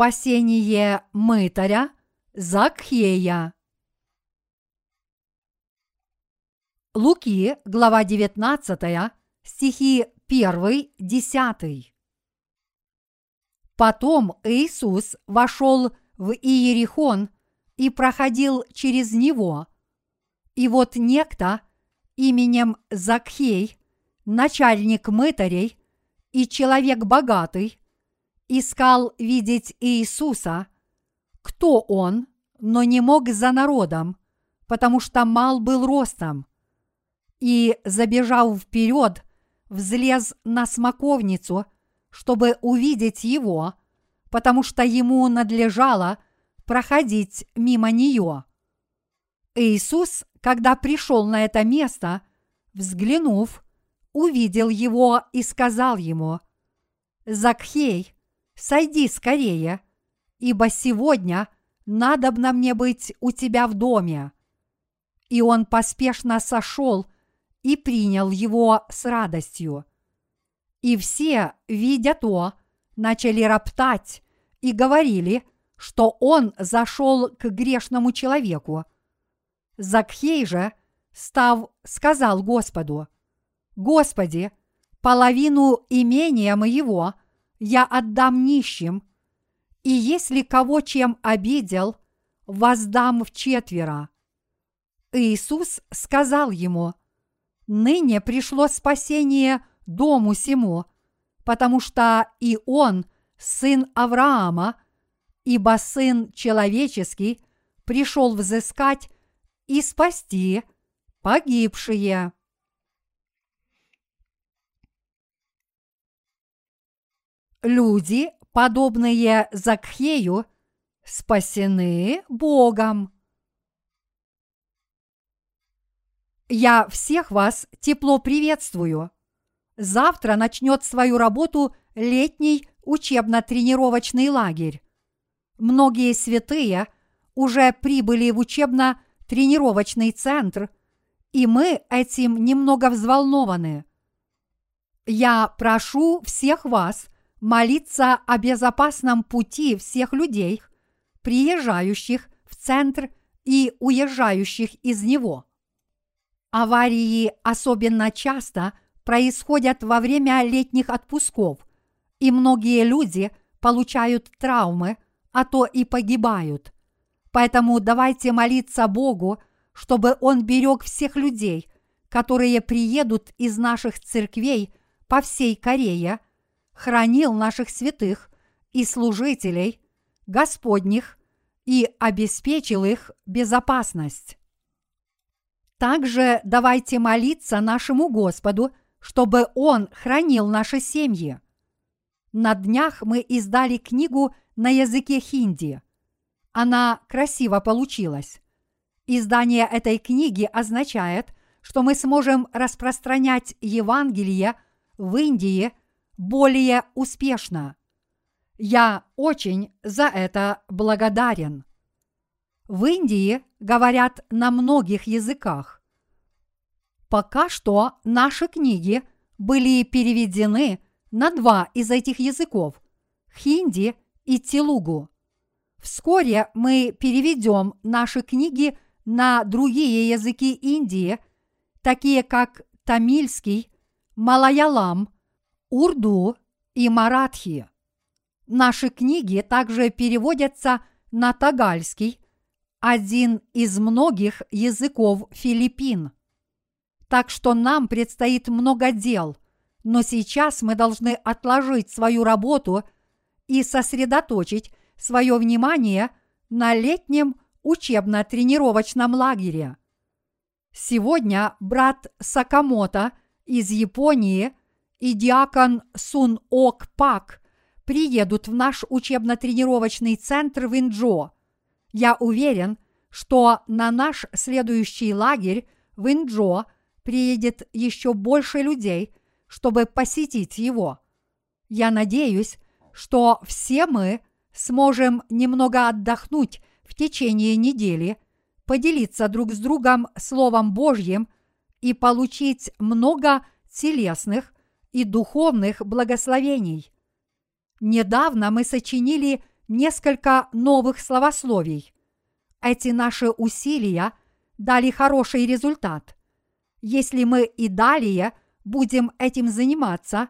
Спасение мытаря Закхея. Луки, глава 19, стихи 1, 10. Потом Иисус вошел в Иерихон и проходил через него. И вот некто именем Закхей, начальник мытарей и человек богатый, искал видеть Иисуса, кто он, но не мог за народом, потому что мал был ростом. И, забежав вперед, взлез на смоковницу, чтобы увидеть его, потому что ему надлежало проходить мимо нее. Иисус, когда пришел на это место, взглянув, увидел его и сказал ему, «Закхей, сойди скорее, ибо сегодня надобно мне быть у тебя в доме». И он поспешно сошел и принял его с радостью. И все, видя то, начали роптать и говорили, что он зашел к грешному человеку. Закхей же, став, сказал Господу, «Господи, половину имения моего я отдам нищим, и если кого чем обидел, воздам в четверо. Иисус сказал ему, «Ныне пришло спасение дому сему, потому что и он сын Авраама, ибо сын человеческий пришел взыскать и спасти погибшие». Люди, подобные Закхею, спасены Богом. Я всех вас тепло приветствую. Завтра начнет свою работу летний учебно-тренировочный лагерь. Многие святые уже прибыли в учебно-тренировочный центр, и мы этим немного взволнованы. Я прошу всех вас молиться о безопасном пути всех людей, приезжающих в центр и уезжающих из него. Аварии особенно часто происходят во время летних отпусков, и многие люди получают травмы, а то и погибают. Поэтому давайте молиться Богу, чтобы Он берег всех людей, которые приедут из наших церквей по всей Корее – хранил наших святых и служителей Господних и обеспечил их безопасность. Также давайте молиться нашему Господу, чтобы Он хранил наши семьи. На днях мы издали книгу на языке хинди. Она красиво получилась. Издание этой книги означает, что мы сможем распространять Евангелие в Индии более успешно. Я очень за это благодарен. В Индии говорят на многих языках. Пока что наши книги были переведены на два из этих языков – хинди и телугу. Вскоре мы переведем наши книги на другие языки Индии, такие как тамильский, малаялам – урду и маратхи. Наши книги также переводятся на тагальский, один из многих языков Филиппин. Так что нам предстоит много дел, но сейчас мы должны отложить свою работу и сосредоточить свое внимание на летнем учебно-тренировочном лагере. Сегодня брат Сакамото из Японии – и диакон Сун Ок Пак приедут в наш учебно-тренировочный центр в Инджо. Я уверен, что на наш следующий лагерь в Инджо приедет еще больше людей, чтобы посетить его. Я надеюсь, что все мы сможем немного отдохнуть в течение недели, поделиться друг с другом Словом Божьим и получить много телесных и духовных благословений. Недавно мы сочинили несколько новых словословий. Эти наши усилия дали хороший результат. Если мы и далее будем этим заниматься,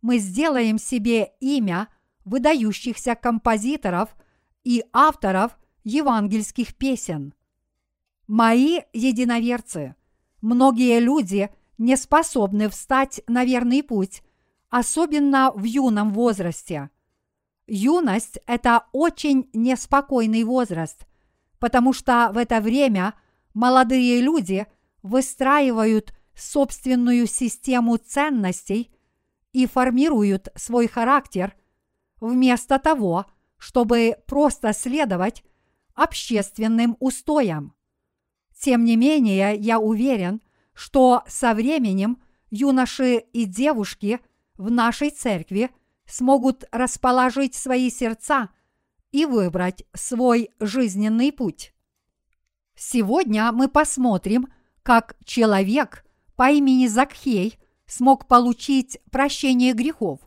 мы сделаем себе имя выдающихся композиторов и авторов евангельских песен. Мои единоверцы, многие люди не способны встать на верный путь, особенно в юном возрасте. Юность – это очень неспокойный возраст, потому что в это время молодые люди выстраивают собственную систему ценностей и формируют свой характер вместо того, чтобы просто следовать общественным устоям. Тем не менее, я уверен, что со временем юноши и девушки в нашей церкви смогут расположить свои сердца и выбрать свой жизненный путь. Сегодня мы посмотрим, как человек по имени Закхей смог получить прощение грехов.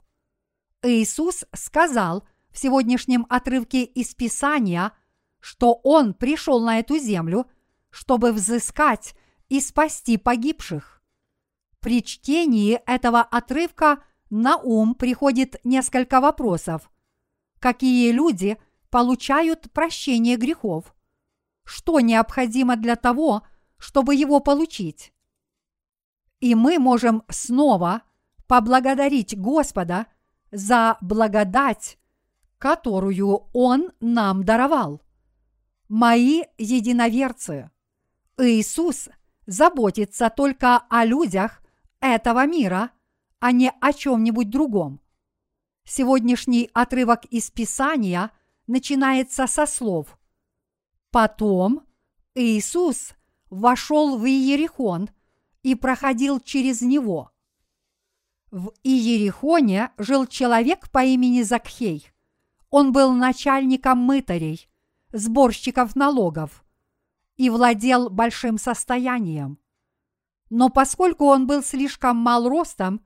Иисус сказал в сегодняшнем отрывке из Писания, что Он пришел на эту землю, чтобы взыскать и спасти погибших. При чтении этого отрывка на ум приходит несколько вопросов. Какие люди получают прощение грехов? Что необходимо для того, чтобы его получить? И мы можем снова поблагодарить Господа за благодать, которую Он нам даровал. Мои единоверцы, Иисус заботится только о людях этого мира, а не о чем-нибудь другом. Сегодняшний отрывок из Писания начинается со слов «Потом Иисус вошел в Иерихон и проходил через него». В Иерихоне жил человек по имени Закхей. Он был начальником мытарей, сборщиков налогов и владел большим состоянием. Но поскольку он был слишком мал ростом,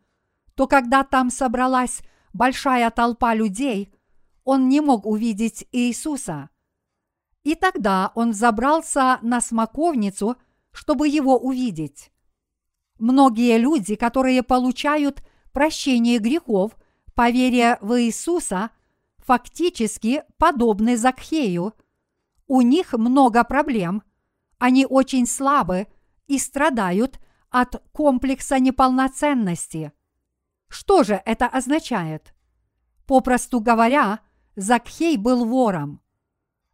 то когда там собралась большая толпа людей, он не мог увидеть Иисуса. И тогда он забрался на смоковницу, чтобы его увидеть. Многие люди, которые получают прощение грехов по в Иисуса, фактически подобны Закхею. У них много проблем, они очень слабы и страдают от комплекса неполноценности. Что же это означает? Попросту говоря, Закхей был вором.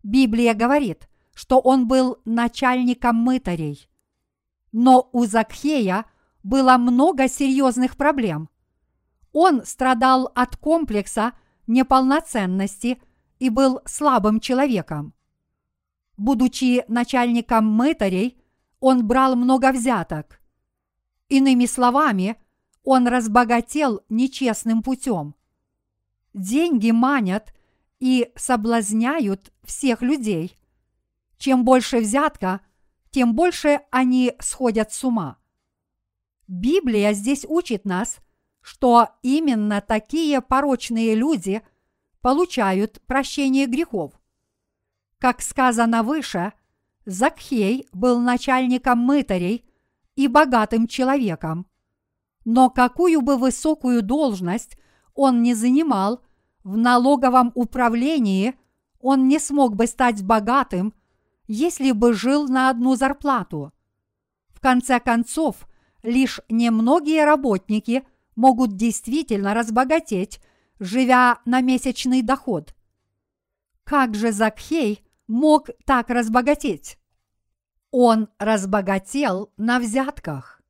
Библия говорит, что он был начальником мытарей. Но у Закхея было много серьезных проблем. Он страдал от комплекса неполноценности и был слабым человеком. Будучи начальником мытарей, он брал много взяток. Иными словами, он разбогател нечестным путем. Деньги манят и соблазняют всех людей. Чем больше взятка, тем больше они сходят с ума. Библия здесь учит нас, что именно такие порочные люди получают прощение грехов. Как сказано выше, Закхей был начальником мытарей и богатым человеком. Но какую бы высокую должность он не занимал в налоговом управлении, он не смог бы стать богатым, если бы жил на одну зарплату. В конце концов, лишь немногие работники могут действительно разбогатеть, живя на месячный доход. Как же Закхей мог так разбогатеть? Он разбогател на взятках.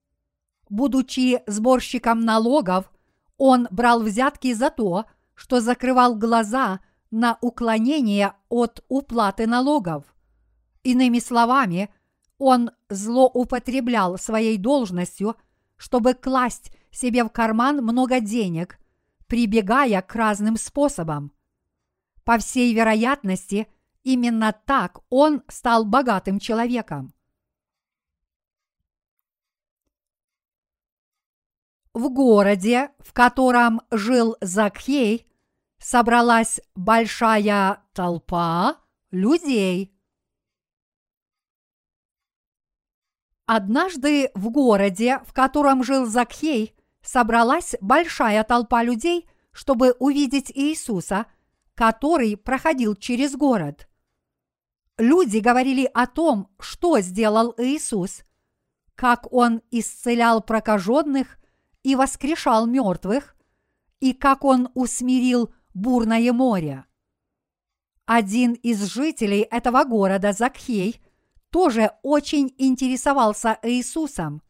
Будучи сборщиком налогов, он брал взятки за то, что закрывал глаза на уклонение от уплаты налогов. Иными словами, он злоупотреблял своей должностью, чтобы класть себе в карман много денег, прибегая к разным способам. По всей вероятности, Именно так он стал богатым человеком. В городе, в котором жил Закхей, собралась большая толпа людей. Однажды в городе, в котором жил Закхей, собралась большая толпа людей, чтобы увидеть Иисуса, который проходил через город. Люди говорили о том, что сделал Иисус, как Он исцелял прокаженных и воскрешал мертвых, и как Он усмирил бурное море. Один из жителей этого города, Закхей, тоже очень интересовался Иисусом.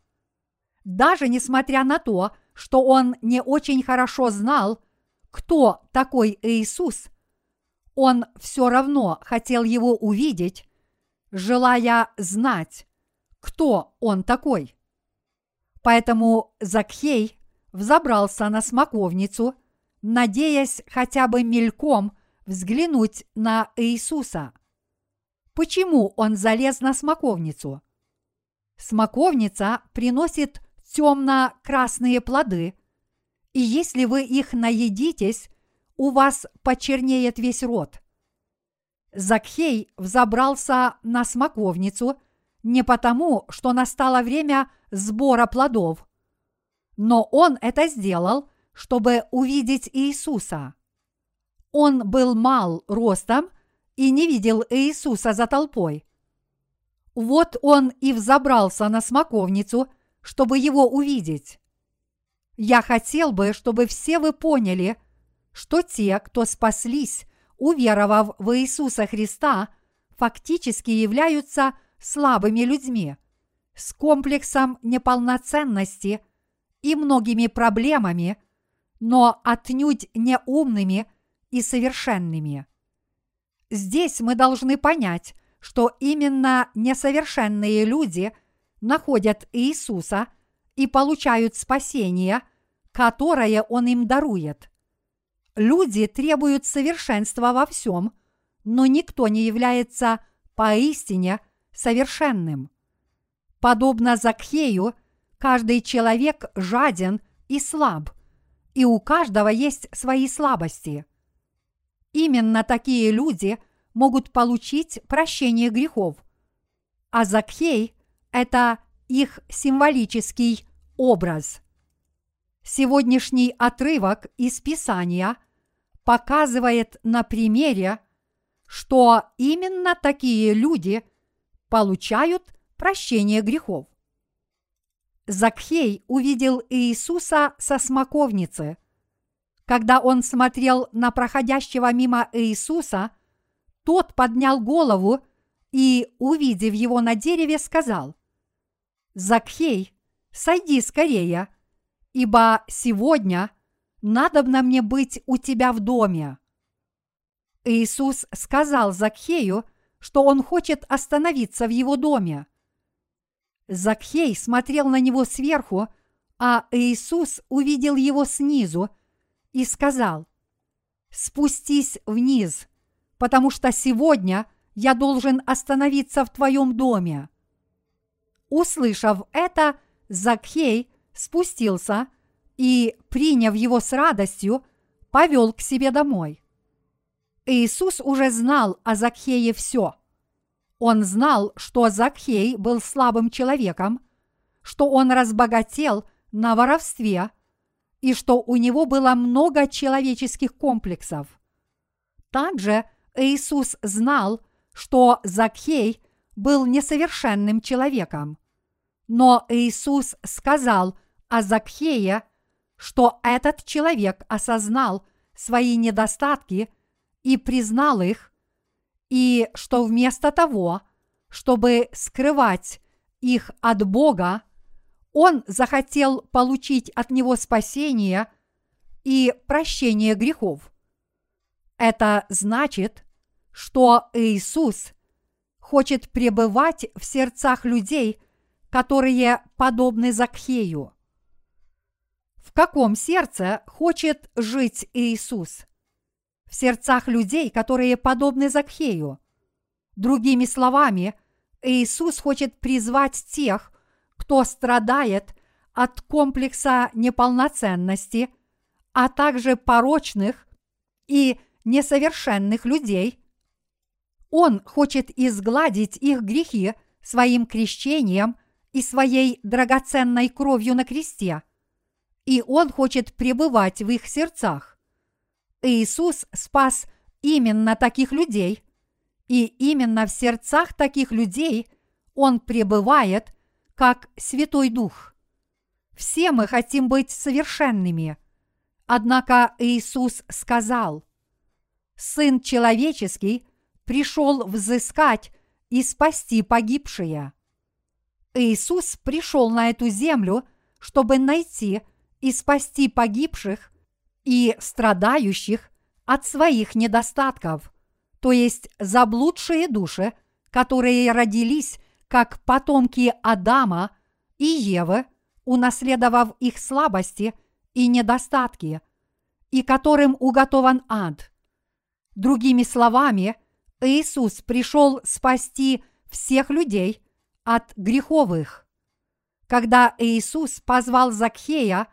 Даже несмотря на то, что он не очень хорошо знал, кто такой Иисус, он все равно хотел его увидеть, желая знать, кто он такой. Поэтому Закхей взобрался на смоковницу, надеясь хотя бы мельком взглянуть на Иисуса. Почему он залез на смоковницу? Смоковница приносит темно-красные плоды, и если вы их наедитесь, у вас почернеет весь рот. Закхей взобрался на смоковницу не потому, что настало время сбора плодов, но он это сделал, чтобы увидеть Иисуса. Он был мал ростом и не видел Иисуса за толпой. Вот он и взобрался на смоковницу, чтобы его увидеть. Я хотел бы, чтобы все вы поняли, что те, кто спаслись, уверовав в Иисуса Христа, фактически являются слабыми людьми, с комплексом неполноценности и многими проблемами, но отнюдь не умными и совершенными. Здесь мы должны понять, что именно несовершенные люди находят Иисуса и получают спасение, которое Он им дарует. Люди требуют совершенства во всем, но никто не является поистине совершенным. Подобно Закхею, каждый человек жаден и слаб, и у каждого есть свои слабости – Именно такие люди могут получить прощение грехов. А Закхей – это их символический образ. Сегодняшний отрывок из Писания показывает на примере, что именно такие люди получают прощение грехов. Закхей увидел Иисуса со смоковницы – когда он смотрел на проходящего мимо Иисуса, тот поднял голову и, увидев его на дереве, сказал, «Закхей, сойди скорее, ибо сегодня надобно мне быть у тебя в доме». Иисус сказал Закхею, что он хочет остановиться в его доме. Закхей смотрел на него сверху, а Иисус увидел его снизу – и сказал, «Спустись вниз, потому что сегодня я должен остановиться в твоем доме». Услышав это, Закхей спустился и, приняв его с радостью, повел к себе домой. Иисус уже знал о Закхее все. Он знал, что Закхей был слабым человеком, что он разбогател на воровстве – и что у него было много человеческих комплексов. Также Иисус знал, что Закхей был несовершенным человеком. Но Иисус сказал о Закхее, что этот человек осознал свои недостатки и признал их, и что вместо того, чтобы скрывать их от Бога, он захотел получить от него спасение и прощение грехов. Это значит, что Иисус хочет пребывать в сердцах людей, которые подобны Закхею. В каком сердце хочет жить Иисус? В сердцах людей, которые подобны Закхею. Другими словами, Иисус хочет призвать тех, кто страдает от комплекса неполноценности, а также порочных и несовершенных людей. Он хочет изгладить их грехи своим крещением и своей драгоценной кровью на кресте, и Он хочет пребывать в их сердцах. Иисус спас именно таких людей, и именно в сердцах таких людей Он пребывает как Святой Дух. Все мы хотим быть совершенными. Однако Иисус сказал, «Сын человеческий пришел взыскать и спасти погибшие». Иисус пришел на эту землю, чтобы найти и спасти погибших и страдающих от своих недостатков, то есть заблудшие души, которые родились как потомки Адама и Евы, унаследовав их слабости и недостатки, и которым уготован ад. Другими словами, Иисус пришел спасти всех людей от греховых. Когда Иисус позвал Закхея,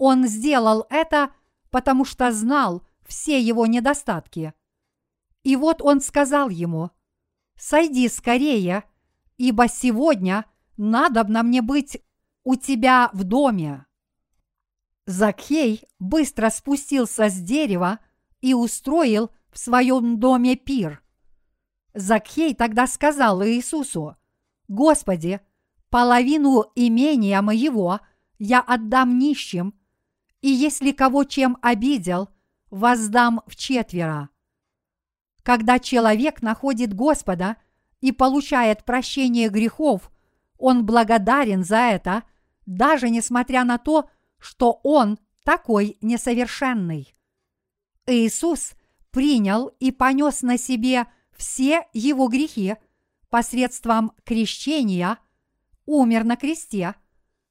он сделал это, потому что знал все его недостатки. И вот он сказал ему, «Сойди скорее, ибо сегодня надобно мне быть у тебя в доме». Закхей быстро спустился с дерева и устроил в своем доме пир. Закхей тогда сказал Иисусу, «Господи, половину имения моего я отдам нищим, и если кого чем обидел, воздам в четверо». Когда человек находит Господа – и получает прощение грехов, он благодарен за это, даже несмотря на то, что он такой несовершенный. Иисус принял и понес на себе все его грехи посредством крещения, умер на кресте,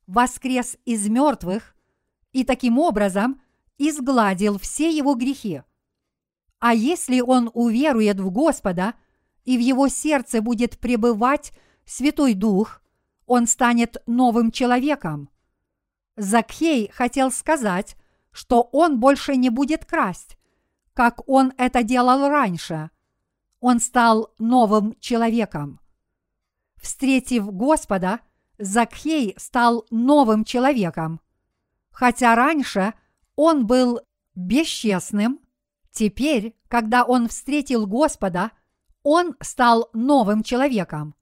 воскрес из мертвых и таким образом изгладил все его грехи. А если он уверует в Господа – и в его сердце будет пребывать Святой Дух, он станет новым человеком. Закхей хотел сказать, что он больше не будет красть, как он это делал раньше. Он стал новым человеком. Встретив Господа, Закхей стал новым человеком. Хотя раньше он был бесчестным, теперь, когда он встретил Господа, он стал новым человеком.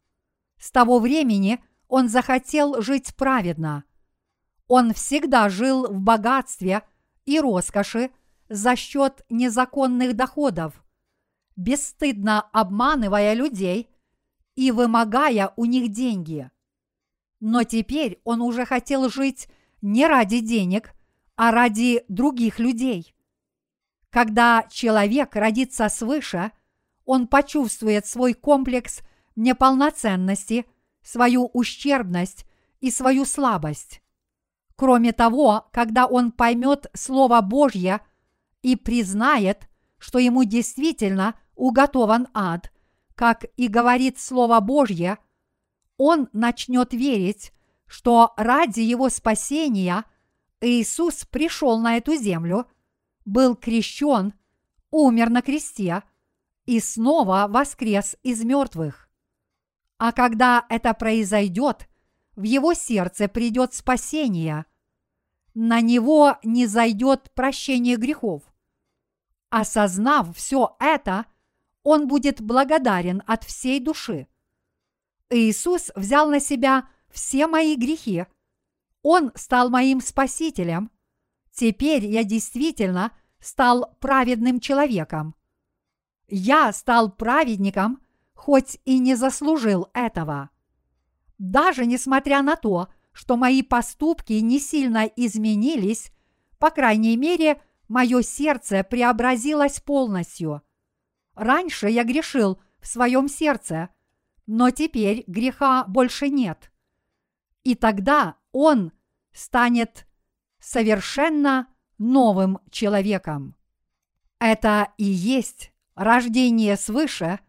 С того времени он захотел жить праведно. Он всегда жил в богатстве и роскоши за счет незаконных доходов, бесстыдно обманывая людей и вымогая у них деньги. Но теперь он уже хотел жить не ради денег, а ради других людей. Когда человек родится свыше – он почувствует свой комплекс неполноценности, свою ущербность и свою слабость. Кроме того, когда он поймет Слово Божье и признает, что ему действительно уготован ад, как и говорит Слово Божье, он начнет верить, что ради его спасения Иисус пришел на эту землю, был крещен, умер на кресте – и снова воскрес из мертвых. А когда это произойдет, в его сердце придет спасение. На него не зайдет прощение грехов. Осознав все это, он будет благодарен от всей души. Иисус взял на себя все мои грехи. Он стал моим спасителем. Теперь я действительно стал праведным человеком я стал праведником, хоть и не заслужил этого. Даже несмотря на то, что мои поступки не сильно изменились, по крайней мере, мое сердце преобразилось полностью. Раньше я грешил в своем сердце, но теперь греха больше нет. И тогда он станет совершенно новым человеком. Это и есть рождение свыше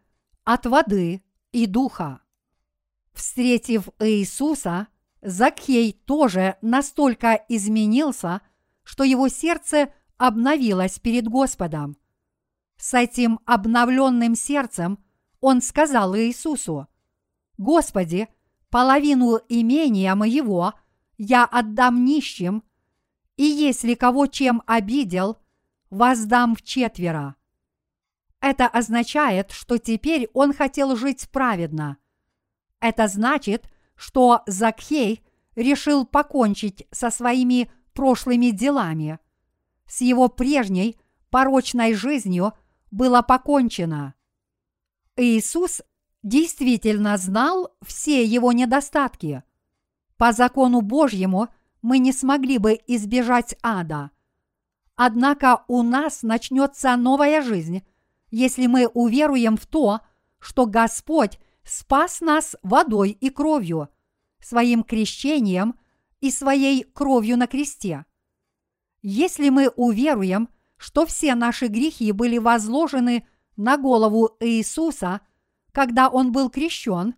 от воды и духа. Встретив Иисуса, Закхей тоже настолько изменился, что его сердце обновилось перед Господом. С этим обновленным сердцем он сказал Иисусу, «Господи, половину имения моего я отдам нищим, и если кого чем обидел, воздам в четверо». Это означает, что теперь он хотел жить праведно. Это значит, что Закхей решил покончить со своими прошлыми делами. С его прежней порочной жизнью было покончено. Иисус действительно знал все его недостатки. По закону Божьему мы не смогли бы избежать ада. Однако у нас начнется новая жизнь, если мы уверуем в то, что Господь спас нас водой и кровью, своим крещением и своей кровью на кресте. Если мы уверуем, что все наши грехи были возложены на голову Иисуса, когда Он был крещен,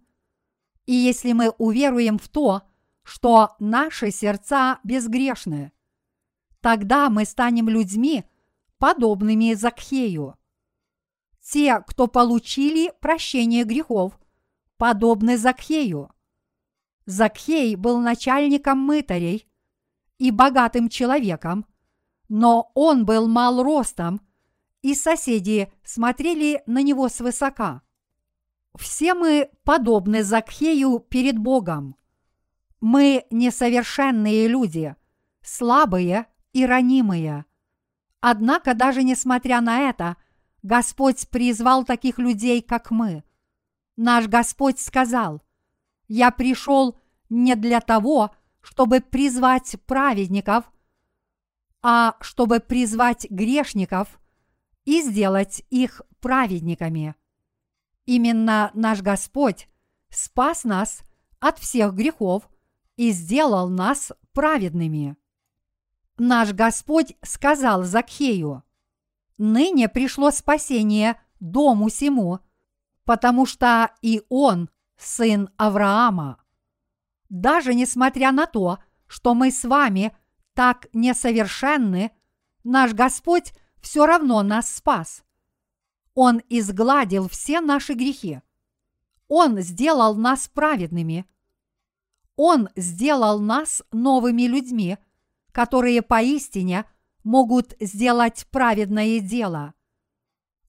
и если мы уверуем в то, что наши сердца безгрешны, тогда мы станем людьми, подобными Закхею. Те, кто получили прощение грехов, подобны Закхею. Закхей был начальником мытарей и богатым человеком, но он был мал ростом, и соседи смотрели на него свысока. Все мы подобны Закхею перед Богом. Мы несовершенные люди, слабые и ранимые. Однако даже несмотря на это – Господь призвал таких людей, как мы. Наш Господь сказал, «Я пришел не для того, чтобы призвать праведников, а чтобы призвать грешников и сделать их праведниками». Именно наш Господь спас нас от всех грехов и сделал нас праведными. Наш Господь сказал Закхею – ныне пришло спасение дому сему, потому что и он сын Авраама. Даже несмотря на то, что мы с вами так несовершенны, наш Господь все равно нас спас. Он изгладил все наши грехи. Он сделал нас праведными. Он сделал нас новыми людьми, которые поистине – могут сделать праведное дело.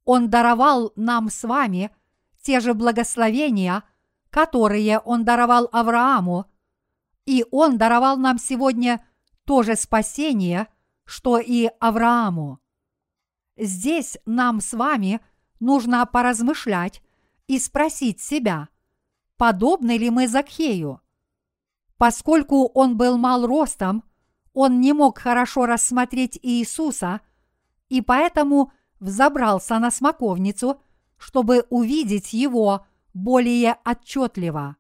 Он даровал нам с вами те же благословения, которые Он даровал Аврааму, и Он даровал нам сегодня то же спасение, что и Аврааму. Здесь нам с вами нужно поразмышлять и спросить себя, подобны ли мы Закхею. Поскольку он был мал ростом – он не мог хорошо рассмотреть Иисуса и поэтому взобрался на смоковницу, чтобы увидеть его более отчетливо.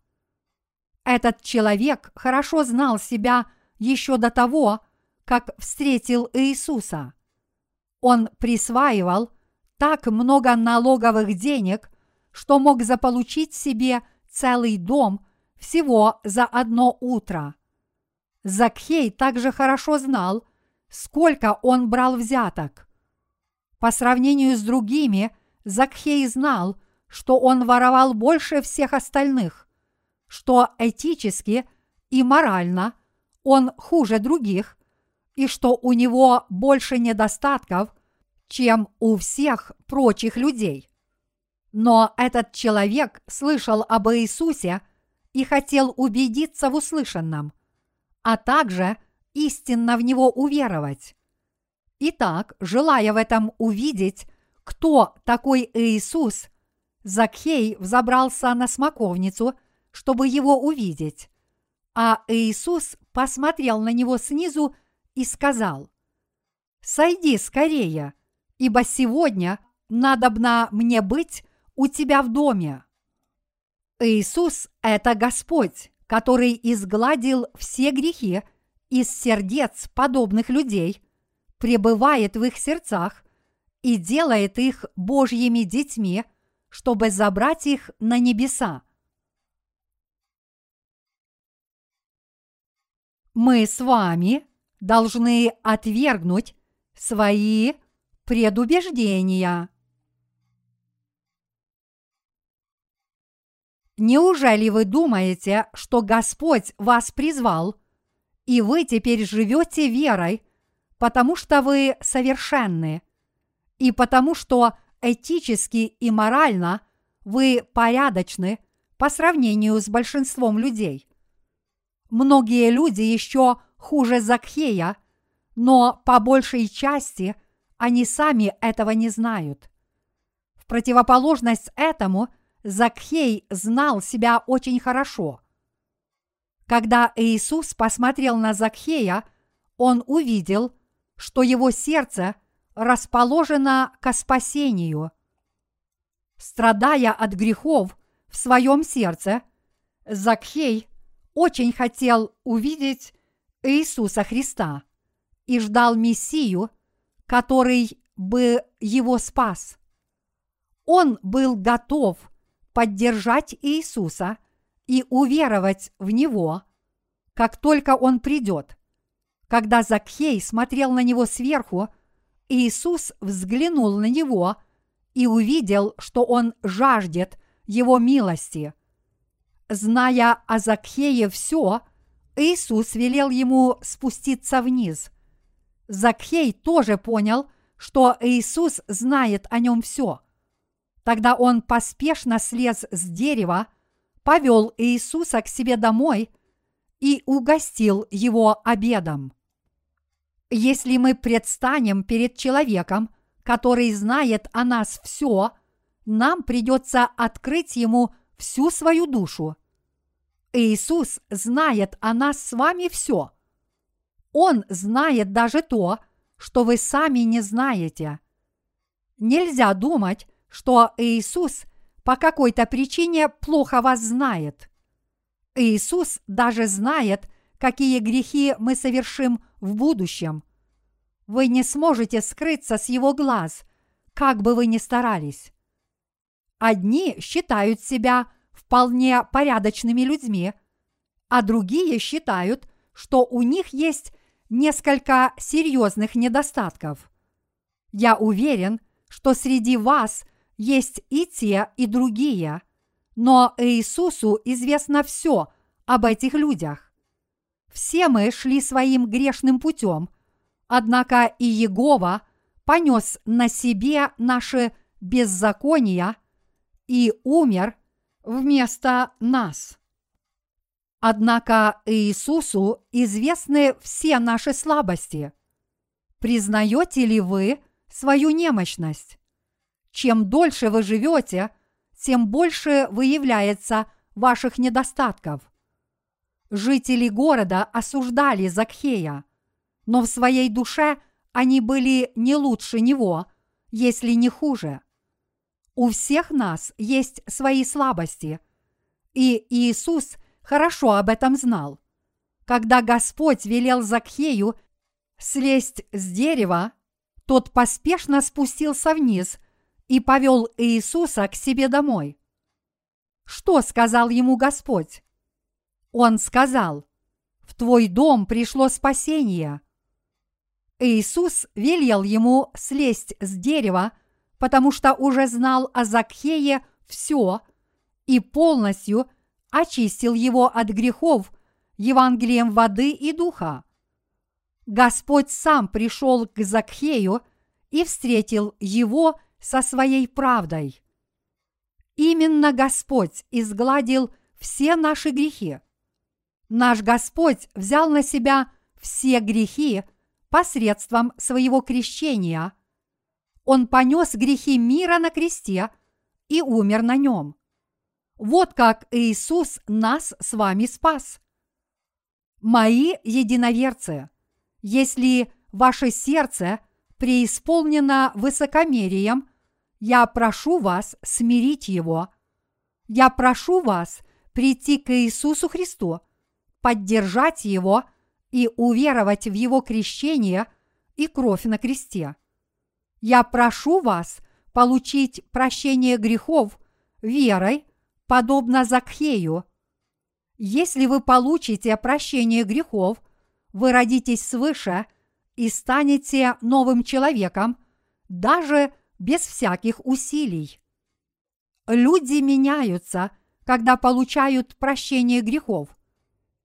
Этот человек хорошо знал себя еще до того, как встретил Иисуса. Он присваивал так много налоговых денег, что мог заполучить себе целый дом всего за одно утро – Закхей также хорошо знал, сколько он брал взяток. По сравнению с другими, Закхей знал, что он воровал больше всех остальных, что этически и морально он хуже других, и что у него больше недостатков, чем у всех прочих людей. Но этот человек слышал об Иисусе и хотел убедиться в услышанном – а также истинно в него уверовать. Итак, желая в этом увидеть, кто такой Иисус, Закхей взобрался на смоковницу, чтобы его увидеть. А Иисус посмотрел на него снизу и сказал, «Сойди скорее, ибо сегодня надобно мне быть у тебя в доме». Иисус – это Господь, который изгладил все грехи из сердец подобных людей, пребывает в их сердцах и делает их Божьими детьми, чтобы забрать их на небеса. Мы с вами должны отвергнуть свои предубеждения. Неужели вы думаете, что Господь вас призвал, и вы теперь живете верой, потому что вы совершенны, и потому что этически и морально вы порядочны по сравнению с большинством людей? Многие люди еще хуже Закхея, но по большей части – они сами этого не знают. В противоположность этому – Закхей знал себя очень хорошо. Когда Иисус посмотрел на Закхея, он увидел, что его сердце расположено к спасению. Страдая от грехов в своем сердце, Закхей очень хотел увидеть Иисуса Христа и ждал Мессию, который бы его спас. Он был готов – поддержать Иисуса и уверовать в Него, как только Он придет. Когда Закхей смотрел на него сверху, Иисус взглянул на него и увидел, что он жаждет его милости. Зная о Закхее все, Иисус велел ему спуститься вниз. Закхей тоже понял, что Иисус знает о нем все – Тогда он поспешно слез с дерева, повел Иисуса к себе домой и угостил его обедом. Если мы предстанем перед человеком, который знает о нас все, нам придется открыть ему всю свою душу. Иисус знает о нас с вами все. Он знает даже то, что вы сами не знаете. Нельзя думать, что Иисус по какой-то причине плохо вас знает. Иисус даже знает, какие грехи мы совершим в будущем. Вы не сможете скрыться с Его глаз, как бы вы ни старались. Одни считают себя вполне порядочными людьми, а другие считают, что у них есть несколько серьезных недостатков. Я уверен, что среди вас есть и те, и другие, но Иисусу известно все об этих людях. Все мы шли своим грешным путем, однако и Егова понес на себе наши беззакония и умер вместо нас. Однако Иисусу известны все наши слабости. Признаете ли вы свою немощность? Чем дольше вы живете, тем больше выявляется ваших недостатков. Жители города осуждали Закхея, но в своей душе они были не лучше него, если не хуже. У всех нас есть свои слабости, и Иисус хорошо об этом знал. Когда Господь велел Закхею слезть с дерева, тот поспешно спустился вниз и повел Иисуса к себе домой. Что сказал ему Господь? Он сказал, в твой дом пришло спасение. Иисус велел ему слезть с дерева, потому что уже знал о Закхее все и полностью очистил его от грехов Евангелием воды и духа. Господь сам пришел к Закхею и встретил его со своей правдой. Именно Господь изгладил все наши грехи. Наш Господь взял на себя все грехи посредством своего крещения. Он понес грехи мира на кресте и умер на нем. Вот как Иисус нас с вами спас. Мои единоверцы, если ваше сердце преисполнено высокомерием я прошу вас смирить его. Я прошу вас прийти к Иисусу Христу, поддержать его и уверовать в его крещение и кровь на кресте. Я прошу вас получить прощение грехов верой, подобно Закхею. Если вы получите прощение грехов, вы родитесь свыше и станете новым человеком, даже без всяких усилий. Люди меняются, когда получают прощение грехов.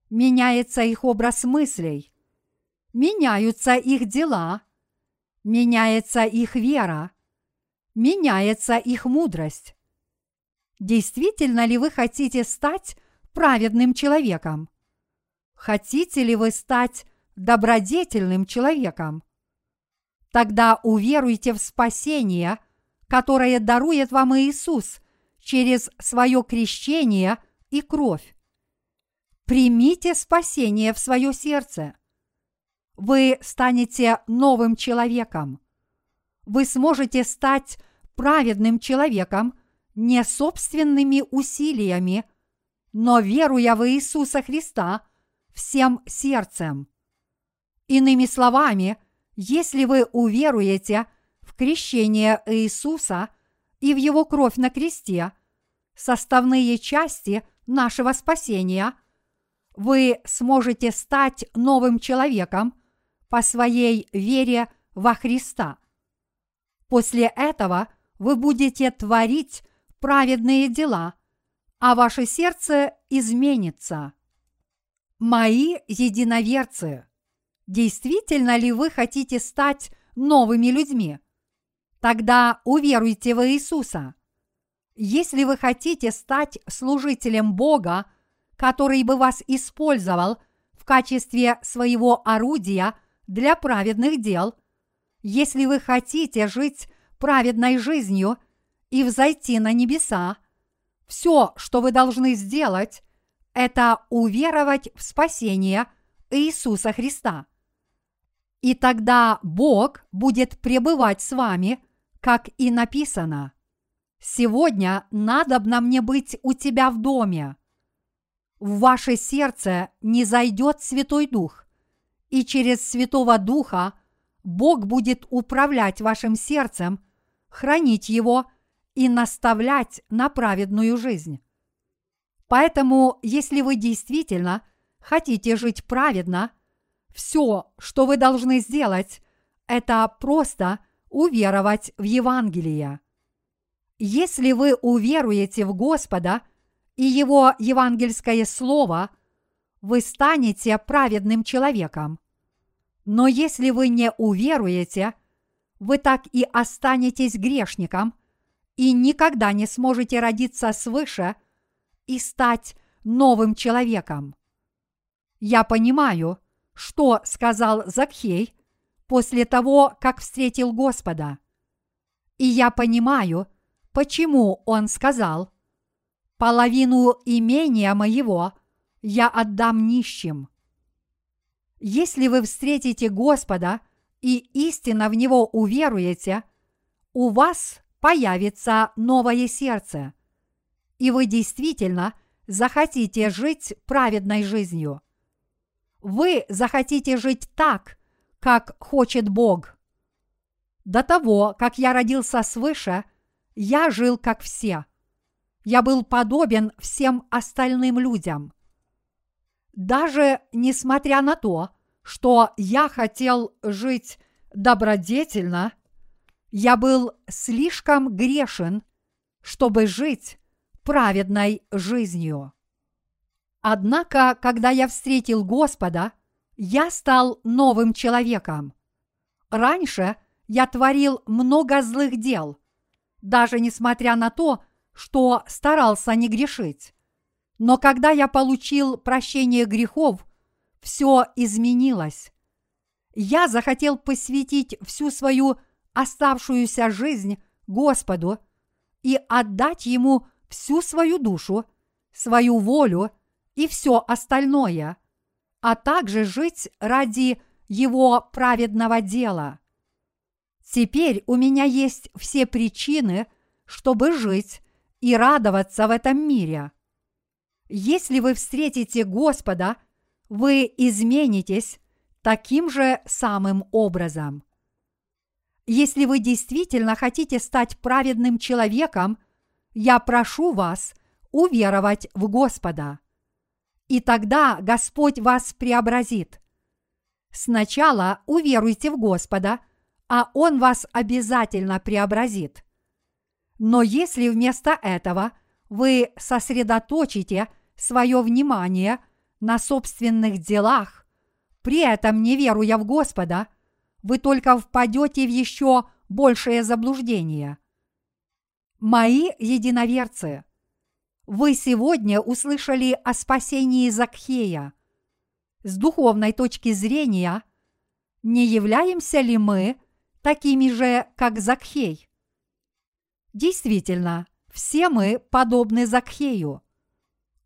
Меняется их образ мыслей, меняются их дела, меняется их вера, меняется их мудрость. Действительно ли вы хотите стать праведным человеком? Хотите ли вы стать добродетельным человеком? Тогда уверуйте в спасение, которое дарует вам Иисус через свое крещение и кровь. Примите спасение в свое сердце. Вы станете новым человеком. Вы сможете стать праведным человеком не собственными усилиями, но веруя в Иисуса Христа всем сердцем. Иными словами, если вы уверуете в крещение Иисуса и в Его кровь на кресте, составные части нашего спасения, вы сможете стать новым человеком по своей вере во Христа. После этого вы будете творить праведные дела, а ваше сердце изменится. Мои единоверцы, действительно ли вы хотите стать новыми людьми? Тогда уверуйте в Иисуса. Если вы хотите стать служителем Бога, который бы вас использовал в качестве своего орудия для праведных дел, если вы хотите жить праведной жизнью и взойти на небеса, все, что вы должны сделать, это уверовать в спасение Иисуса Христа. И тогда Бог будет пребывать с вами, как и написано. Сегодня надобно мне быть у тебя в доме. В ваше сердце не зайдет Святой Дух, и через Святого Духа Бог будет управлять вашим сердцем, хранить его и наставлять на праведную жизнь. Поэтому, если вы действительно хотите жить праведно, все, что вы должны сделать, это просто уверовать в Евангелие. Если вы уверуете в Господа и Его евангельское слово, вы станете праведным человеком. Но если вы не уверуете, вы так и останетесь грешником и никогда не сможете родиться свыше и стать новым человеком. Я понимаю, что сказал Закхей после того, как встретил Господа. И я понимаю, почему он сказал, половину имения моего я отдам нищим. Если вы встретите Господа и истинно в Него уверуете, у вас появится новое сердце, и вы действительно захотите жить праведной жизнью. Вы захотите жить так, как хочет Бог. До того, как я родился свыше, я жил как все. Я был подобен всем остальным людям. Даже несмотря на то, что я хотел жить добродетельно, я был слишком грешен, чтобы жить праведной жизнью. Однако, когда я встретил Господа, я стал новым человеком. Раньше я творил много злых дел, даже несмотря на то, что старался не грешить. Но когда я получил прощение грехов, все изменилось. Я захотел посвятить всю свою оставшуюся жизнь Господу и отдать Ему всю свою душу, свою волю и все остальное, а также жить ради Его праведного дела. Теперь у меня есть все причины, чтобы жить и радоваться в этом мире. Если вы встретите Господа, вы изменитесь таким же самым образом. Если вы действительно хотите стать праведным человеком, я прошу вас уверовать в Господа. И тогда Господь вас преобразит. Сначала уверуйте в Господа, а Он вас обязательно преобразит. Но если вместо этого вы сосредоточите свое внимание на собственных делах, при этом не веруя в Господа, вы только впадете в еще большее заблуждение. Мои единоверцы, вы сегодня услышали о спасении Закхея. С духовной точки зрения, не являемся ли мы такими же, как Закхей? Действительно, все мы подобны Закхею.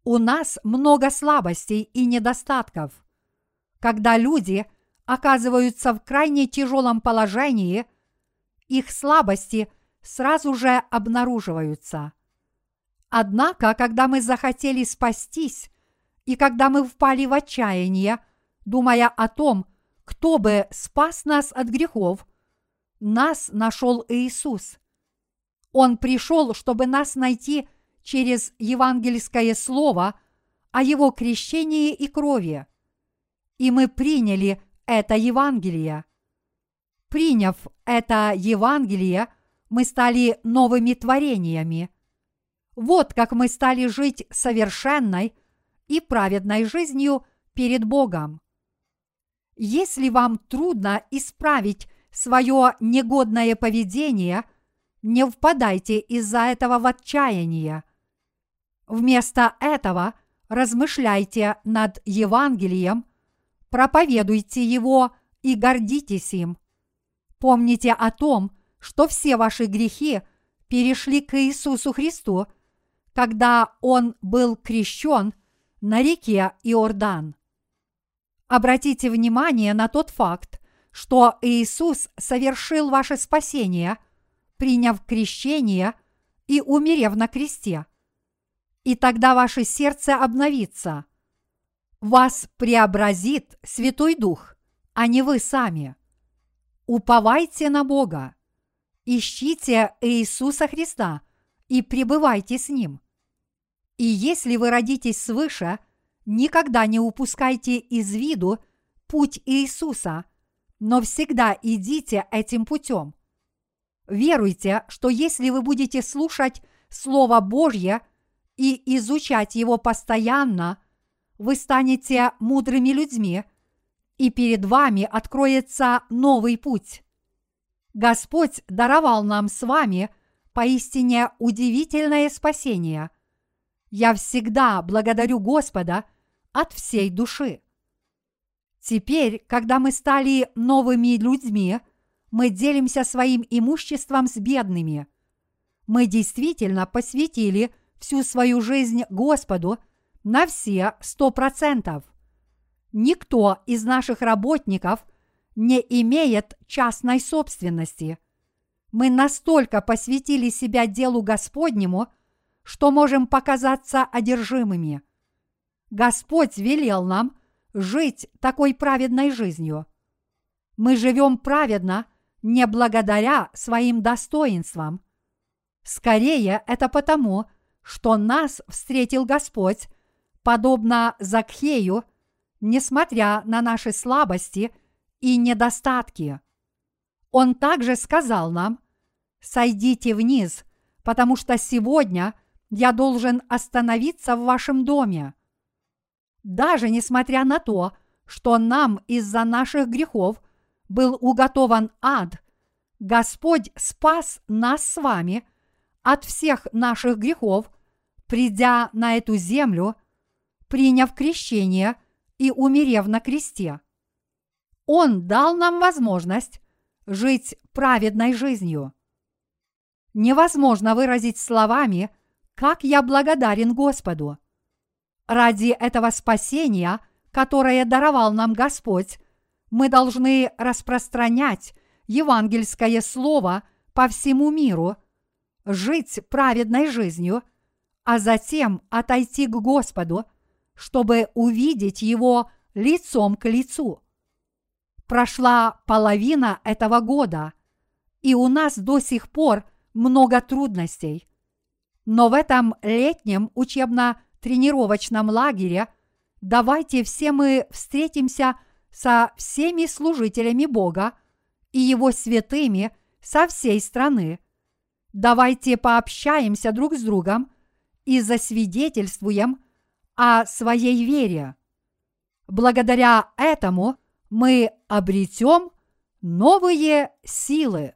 У нас много слабостей и недостатков. Когда люди оказываются в крайне тяжелом положении, их слабости сразу же обнаруживаются. Однако, когда мы захотели спастись, и когда мы впали в отчаяние, думая о том, кто бы спас нас от грехов, нас нашел Иисус. Он пришел, чтобы нас найти через евангельское слово о его крещении и крови. И мы приняли это Евангелие. Приняв это Евангелие, мы стали новыми творениями. Вот как мы стали жить совершенной и праведной жизнью перед Богом. Если вам трудно исправить свое негодное поведение, не впадайте из-за этого в отчаяние. Вместо этого размышляйте над Евангелием, проповедуйте его и гордитесь им. Помните о том, что все ваши грехи перешли к Иисусу Христу, когда Он был крещен на реке Иордан. Обратите внимание на тот факт, что Иисус совершил ваше спасение, приняв крещение и умерев на кресте. И тогда ваше сердце обновится. Вас преобразит Святой Дух, а не вы сами. Уповайте на Бога. Ищите Иисуса Христа и пребывайте с Ним. И если вы родитесь свыше – никогда не упускайте из виду путь Иисуса, но всегда идите этим путем. Веруйте, что если вы будете слушать Слово Божье и изучать его постоянно, вы станете мудрыми людьми, и перед вами откроется новый путь. Господь даровал нам с вами поистине удивительное спасение. Я всегда благодарю Господа от всей души. Теперь, когда мы стали новыми людьми, мы делимся своим имуществом с бедными. Мы действительно посвятили всю свою жизнь Господу на все сто процентов. Никто из наших работников не имеет частной собственности. Мы настолько посвятили себя делу Господнему, что можем показаться одержимыми – Господь велел нам жить такой праведной жизнью. Мы живем праведно не благодаря своим достоинствам. Скорее, это потому, что нас встретил Господь, подобно Закхею, несмотря на наши слабости и недостатки. Он также сказал нам, «Сойдите вниз, потому что сегодня я должен остановиться в вашем доме». Даже несмотря на то, что нам из-за наших грехов был уготован ад, Господь спас нас с вами от всех наших грехов, придя на эту землю, приняв крещение и умерев на кресте. Он дал нам возможность жить праведной жизнью. Невозможно выразить словами, как я благодарен Господу. Ради этого спасения, которое даровал нам Господь, мы должны распространять евангельское слово по всему миру, жить праведной жизнью, а затем отойти к Господу, чтобы увидеть Его лицом к лицу. Прошла половина этого года, и у нас до сих пор много трудностей. Но в этом летнем учебно тренировочном лагере, давайте все мы встретимся со всеми служителями Бога и Его святыми со всей страны. Давайте пообщаемся друг с другом и засвидетельствуем о своей вере. Благодаря этому мы обретем новые силы.